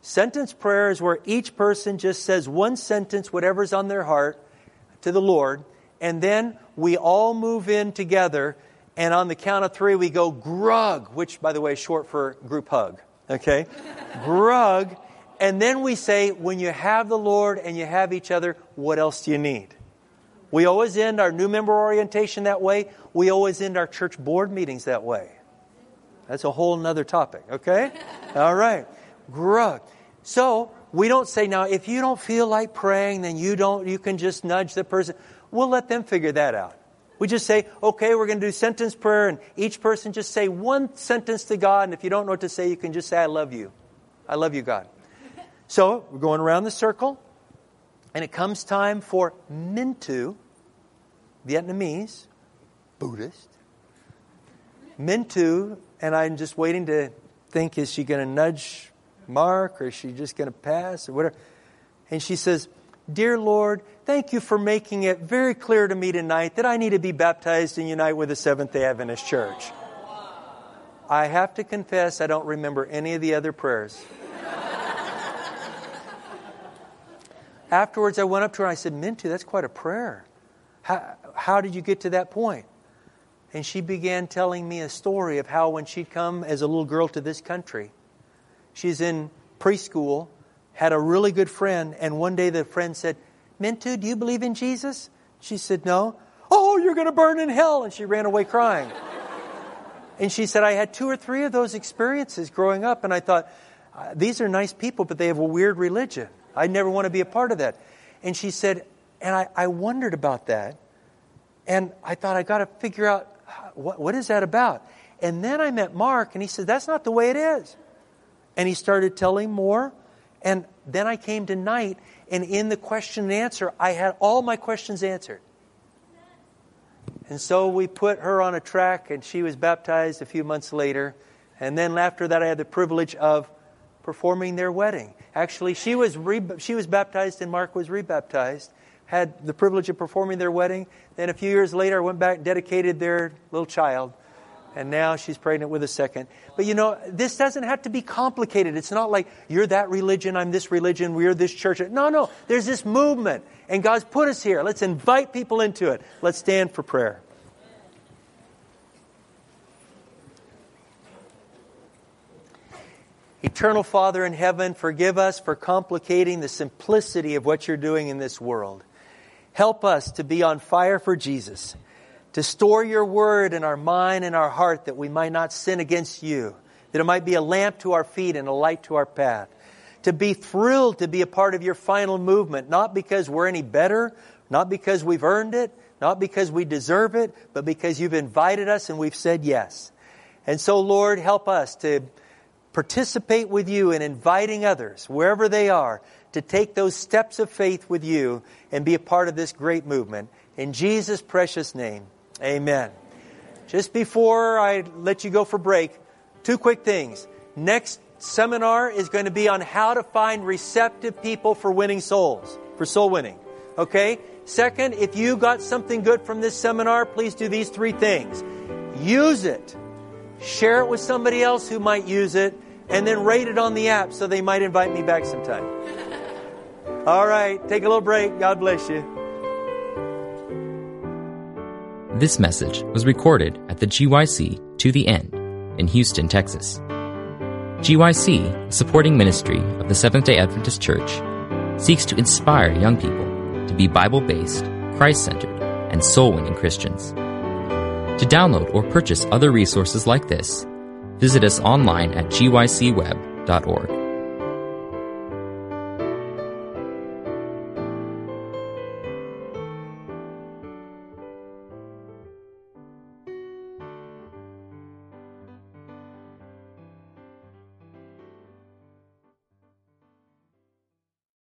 Sentence prayer is where each person just says one sentence, whatever's on their heart, to the Lord, and then we all move in together, and on the count of three, we go grug, which, by the way, is short for group hug. Okay? grug, and then we say, when you have the Lord and you have each other, what else do you need? We always end our new member orientation that way. We always end our church board meetings that way. That's a whole nother topic, okay? All right. Grug. So we don't say now if you don't feel like praying, then you don't you can just nudge the person. We'll let them figure that out. We just say, okay, we're going to do sentence prayer, and each person just say one sentence to God, and if you don't know what to say, you can just say, I love you. I love you, God. So we're going around the circle. And it comes time for Mintu, Vietnamese, Buddhist. Mintu, and I'm just waiting to think is she going to nudge Mark or is she just going to pass or whatever? And she says, Dear Lord, thank you for making it very clear to me tonight that I need to be baptized and unite with the Seventh day Adventist Church. I have to confess, I don't remember any of the other prayers. Afterwards, I went up to her and I said, Mintu, that's quite a prayer. How, how did you get to that point? And she began telling me a story of how when she'd come as a little girl to this country, she's in preschool, had a really good friend, and one day the friend said, Mintu, do you believe in Jesus? She said, No. Oh, you're going to burn in hell. And she ran away crying. and she said, I had two or three of those experiences growing up. And I thought, uh, these are nice people, but they have a weird religion. I never want to be a part of that. And she said, and I, I wondered about that. And I thought, I got to figure out what, what is that about? And then I met Mark, and he said, That's not the way it is. And he started telling more. And then I came tonight, and in the question and answer, I had all my questions answered. And so we put her on a track, and she was baptized a few months later. And then after that, I had the privilege of performing their wedding. Actually, she was, re- she was baptized, and Mark was rebaptized had the privilege of performing their wedding. Then a few years later, I went back and dedicated their little child. And now she's pregnant with a second. But you know, this doesn't have to be complicated. It's not like you're that religion, I'm this religion, we're this church. No, no. There's this movement. And God's put us here. Let's invite people into it. Let's stand for prayer. Eternal Father in heaven, forgive us for complicating the simplicity of what you're doing in this world. Help us to be on fire for Jesus, to store your word in our mind and our heart that we might not sin against you, that it might be a lamp to our feet and a light to our path. To be thrilled to be a part of your final movement, not because we're any better, not because we've earned it, not because we deserve it, but because you've invited us and we've said yes. And so, Lord, help us to participate with you in inviting others, wherever they are, to take those steps of faith with you and be a part of this great movement. In Jesus' precious name, amen. Just before I let you go for break, two quick things. Next seminar is going to be on how to find receptive people for winning souls, for soul winning. Okay? Second, if you got something good from this seminar, please do these three things. Use it. Share it with somebody else who might use it, and then rate it on the app so they might invite me back sometime. All right, take a little break. God bless you. This message was recorded at the GYC To the End in Houston, Texas. GYC, a supporting ministry of the Seventh day Adventist Church, seeks to inspire young people to be Bible based, Christ centered, and soul winning Christians. To download or purchase other resources like this, visit us online at gycweb.org.